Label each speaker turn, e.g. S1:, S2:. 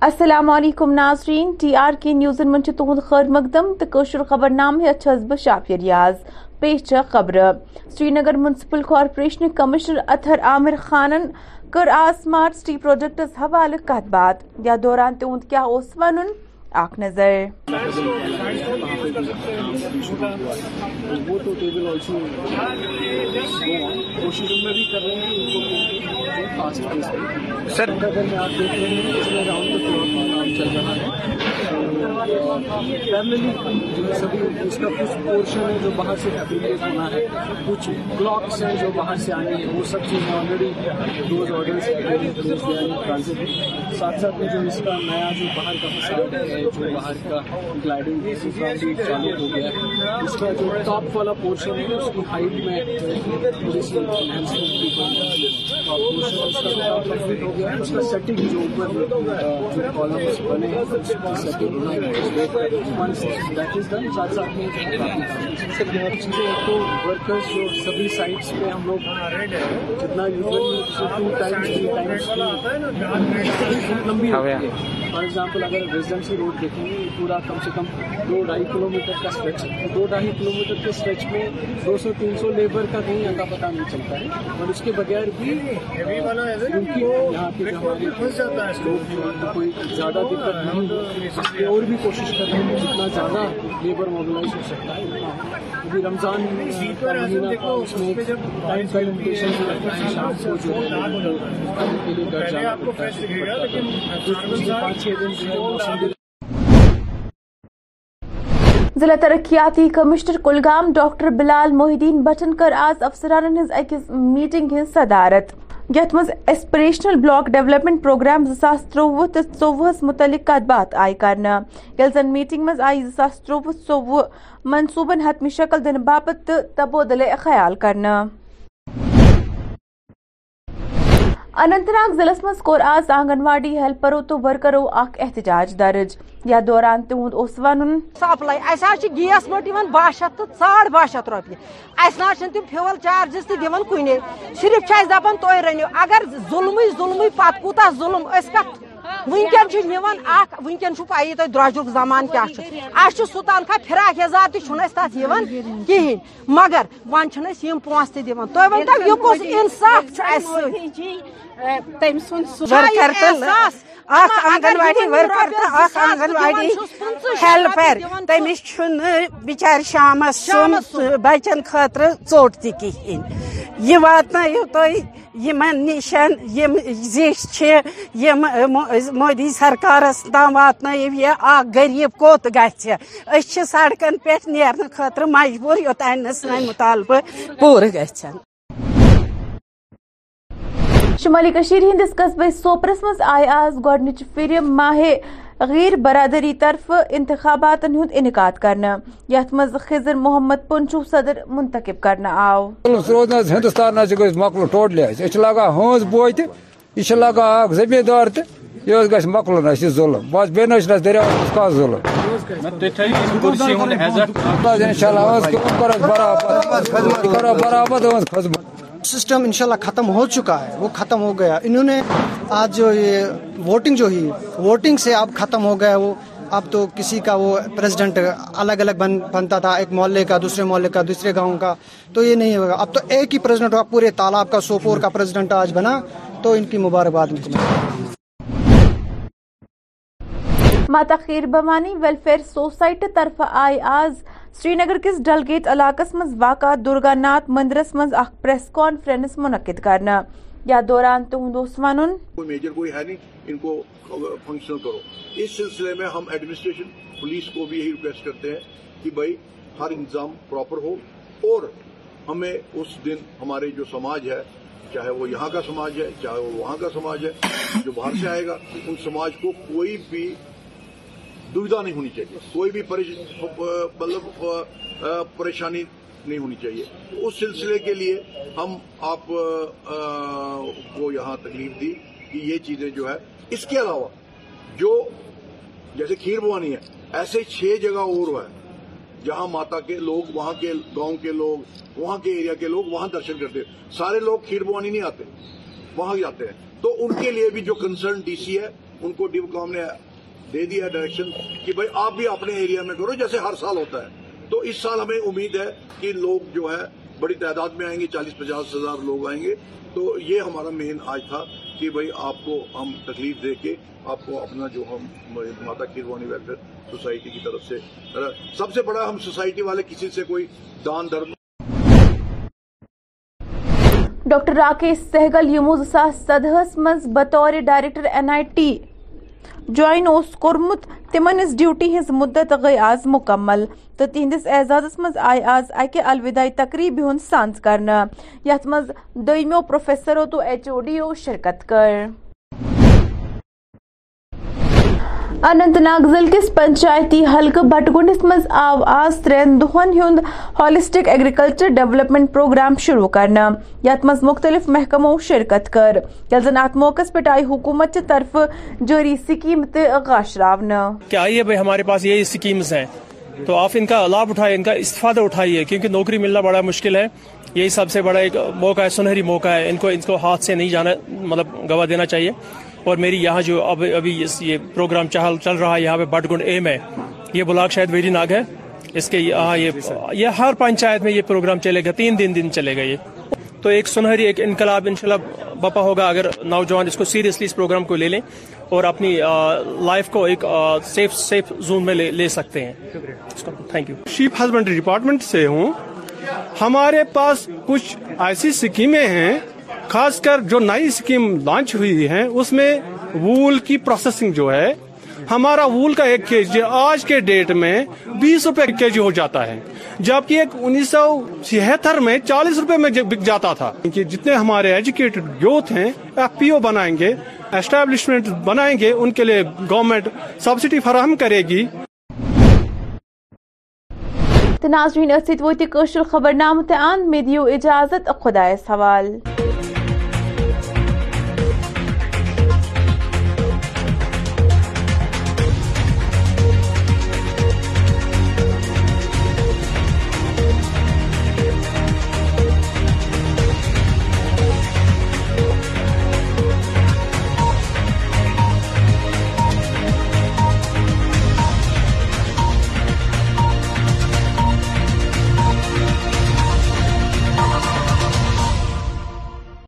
S1: السلام علیکم ناظرین، ٹی آر کے نیوزن من تہد خیر مقدم تو خبر نام چھس اچھا بہ شافیہ ریاض، پیش خبر۔ Srinagar municipal corporation commissioner Athar Aamir خانن، کر آ سمارٹ سٹی پروجیکٹس حوالہ کت بات۔ یا دوران تہد کیا ون آنکھ نظر۔
S2: وہ تو ٹیبل کوشش میں بھی کر رہے ہیں سر اگر میں آپ دیکھ رہے ہیں اس میں راؤنڈ کا کلاک کام چل رہا ہے پیرللی جو سبھی اس کا کچھ پورشن ہے جو باہر سے فیبریکیٹ ہونا ہے، کچھ بلاکس ہیں جو باہر سے آنی ہے وہ سب چیزیں آلریڈی دوز آرڈرس ٹرانزٹ ساتھ ساتھ میں جو اس کا نیا جو باہر کا فساد ہے، جو باہر کا گلائڈنگ چالو ہو گیا ہے۔ اس کا جو ٹاپ والا پورشن ہے، اس کی ہائٹ میں اس کا اس کا سیٹنگ جو اوپر جو کالمس بنے ہیں تو ورکرز جو سبھی سائٹس پہ ہم لوگ جتنا usually two times three times لمبی ہوتی ہے فار ایگزامپل اگر ریزیڈنسی روڈ دیکھیں گے پورا کم سے کم دو ڈھائی کلو میٹر کا اسٹریچ ہے۔ دو ڈھائی کلو میٹر کے اسٹریچ میں دو سو تین سو لیبر کا کہیں اتا پتہ نہیں چلتا ہے۔ اور اس کے بغیر بھی یہاں ہمارے ہیں کوئی زیادہ دقت نہیں۔ ہو اور بھی کوشش کر رہے ہیں جتنا زیادہ لیبر موبلائز ہو سکتا ہے۔ ابھی رمضان میں شام کو جو ہے چھ دن جو ہے موسم
S1: ضلع ترقیاتی commissioner Kulgam doctor Bilal Mohiuddin بٹن کر آز افسران ہز اکس میٹنگ ہز صدارت۔ یت مز ایسپریشنل بلاک ڈیولپمنٹ پروگرام زاس تروہ تو ژوہس متعلق کت بات آئی کرنا۔ یل زن میٹنگ مز آئی زاس تروہ ژوہ منصوبن حتمی شکل دن باپت تبادلہ خیال کرنا۔ اننت ناگ ضلع مز کور آز آنگن واڑی ہیلپرو تو ورکرو اخ احتجاج درج۔ یا دوران تہد اس ون
S3: سپلائی اہس گیس مٹ باہ شیت تو ساڑ باہ شیت روپیے۔ اس نا تم فیول چارجز تہ دن کن صرف دپان تھی رنو اگر ظلم ظلم پتہ کوتہ ظلم، اس کت ونکین نوان اخ ونکین پائی تھی درجک زمان کیا اس سہ تنخواہ فراک یزار تہ تک کہین مگر ون پونس تہ دان تھی ورنو یہ کس انصاف
S4: تم ورکر اخ آنگن واڑی ورکر تو اخ آنگن واڑی ہیلپر۔ تمس بچار شامس سم بچن خاطر ژوٹ تہ کہین یہ واتنایو تھی یمن نشن یم زیچ یم مودی سرکارس تام واتنایو یہ اخ غریب کوت گژھِ أسۍ چھِ سڑکن پٮ۪ٹھ نیرنہٕ خٲطرٕ مجبوٗر یوٚتانۍ نہٕ سٲنۍ مُطالبہٕ پوٗرٕ گژھن
S1: شمالی کشیر ہندس قصبے سوپرس مز آئی آز گۄڈنچ پھر ماہ غیر برادری طرف انتخابات ہند انعقاد کرنا۔ یت مز خضر محمد پنچو صدر منتخب کرنا آو۔
S5: ہندوستان مکل ٹوٹلی لگا ہنز بوے تہ یہ لگا اخ زمیندار یہ گھس مکلن اس ظلم۔ بس بے نش دریا کا ظلم۔ برابر۔ خدمت۔
S6: سسٹم انشاءاللہ ختم ہو چکا ہے وہ ختم ہو گیا۔ انہوں نے آج جو یہ ووٹنگ جو ہی ووٹنگ سے اب ختم ہو گیا وہ اب تو کسی کا وہ پریزیڈنٹ الگ الگ بن بنتا تھا، ایک محلے کا، دوسرے محلے کا، دوسرے گاؤں کا، تو یہ نہیں ہوگا۔ اب تو ایک ہی پریزیڈنٹ ہوا، پورے تالاب کا، سوپور کا پریزیڈنٹ آج بنا، تو ان کی مبارکباد
S1: ماتا خیر بھوانی ویلفیئر سوسائٹی طرف آئی آز سری نگر کس ڈل گیٹ علاقس مز واقع درگا ناتھ، مندرس مز اخ پریس کانفرنس منعقد کرنا۔ یا دوران تہد ون
S7: میجر کوئی ہے نہیں، ان کو فنکشنل کرو۔ اس سلسلے میں ہم ایڈمنسٹریشن پولیس کو بھی یہی ریکویسٹ کرتے ہیں کہ بھائی، ہر انتظام پراپر ہو اور ہمیں اس دن ہمارے جو سماج ہے، چاہے وہ یہاں کا سماج ہے، چاہے وہ وہاں کا سماج ہے، جو باہر سے آئے گا، ان سماج کو کوئی بھی دودھا نہیں ہونی چاہیے۔ کوئی بھی مطلب پریشانی نہیں ہونی چاہیے۔ اس سلسلے کے لیے ہم آپ کو یہاں تکلیف دی کہ یہ چیزیں جو ہے، اس کے علاوہ جو جیسے کھیر بوانی ہے، ایسے چھ جگہ اور ہے جہاں ماتا کے لوگ، وہاں کے گاؤں کے لوگ، وہاں کے ایریا کے لوگ وہاں درشن کرتے ہیں۔ سارے لوگ کھیر بوانی نہیں آتے، وہاں جاتے ہیں۔ تو ان کے لیے بھی جو کنسرن ڈی سی ہے، ان کو ڈیو کام نے دے دیا ڈائریکشن کہ بھائی آپ بھی اپنے ایریا میں کرو، جیسے ہر سال ہوتا ہے۔ تو اس سال ہمیں امید ہے کہ لوگ جو ہے بڑی تعداد میں آئیں گے، چالیس پچاس ہزار لوگ آئیں گے۔ تو یہ ہمارا مین آج تھا کہ بھائی آپ کو ہم تکلیف دے کے آپ کو اپنا جو ہم ماتا کیروانی ویلفیئر سوسائٹی کی طرف سے سب سے بڑا ہم سوسائٹی والے کسی سے کوئی دان درم
S1: ڈاکٹر راکیش سہگل، یموزسا صدہس مز بطور director N I T join اس کورمت، تمن اس ڈیوٹی ہز مدت گئی آز مکمل۔ تو تہندس اعزازس مز آئی آز اکہ الوداعی تقریب ہند سانس کرنا۔ یتھ مز دویمیو پروفیسرو تو ایچ او ڈی او شرکت کر۔ اننت ناگ ضلع کس پنچایتی حلقہ بٹگنڈس مز آو آز ترین دہن ہند ہالسٹک ایگریکلچر ڈیولپمنٹ پروگرام شروع کرنا۔ یت مز مختلف محکموں شرکت کر۔ یل زن ات موقع پہ آئی حکومت چہ طرف جاری سکیم تغاشراونا
S8: کہ آئیے بھائی ہمارے پاس یہی سکیمز ہیں؟ تو آپ ان کا لابھ اٹھائیے، ان کا استفادہ اٹھائیے، کیونکہ نوکری ملنا بڑا مشکل ہے۔ یہی سب سے بڑا ایک موقع ہے، سنہری موقع ہے۔ ان کو ان کو ہاتھ سے نہیں جانا مطلب گواہ دینا چاہیے۔ اور میری یہاں جو اب ابھی یہ پروگرام چہل چل رہا ہے یہاں پہ بٹ گنڈ ایم ہے یہ بلاک شاید ویری ناگ ہے۔ اس کے یہاں یہ ہر پنچایت میں یہ پروگرام چلے گا تین دن دن چلے گا یہ۔ تو ایک سنہری ایک انقلاب انشاءاللہ بپا ہوگا اگر نوجوان اس کو سیریسلی اس پروگرام کو لے لیں اور اپنی لائف کو ایک سیف سیف زون میں لے سکتے ہیں۔ Thank you
S9: sheep husbandry department سے ہوں۔ ہمارے پاس کچھ ایسی اسکیمیں ہیں۔ خاص کر جو نئی اسکیم لانچ ہوئی ہے، اس میں وول کی پروسیسنگ جو ہے، ہمارا وول کا ایک کے جی آج کے ڈیٹ میں بیس روپے کے جی ہو جاتا ہے، جبکہ ایک انیس سو چھہتر میں چالیس روپے میں بک جاتا تھا۔ جتنے ہمارے ایجوکیٹڈ یوتھ ہیں ایف پی او بنائیں گے اسٹیبلشمنٹ بنائیں گے، ان کے لیے گورنمنٹ سبسڈی فراہم کرے گی۔
S1: ناظرین ات ووت خبر نامہ تہ اند مے دیو اجازت خدایس حوالہ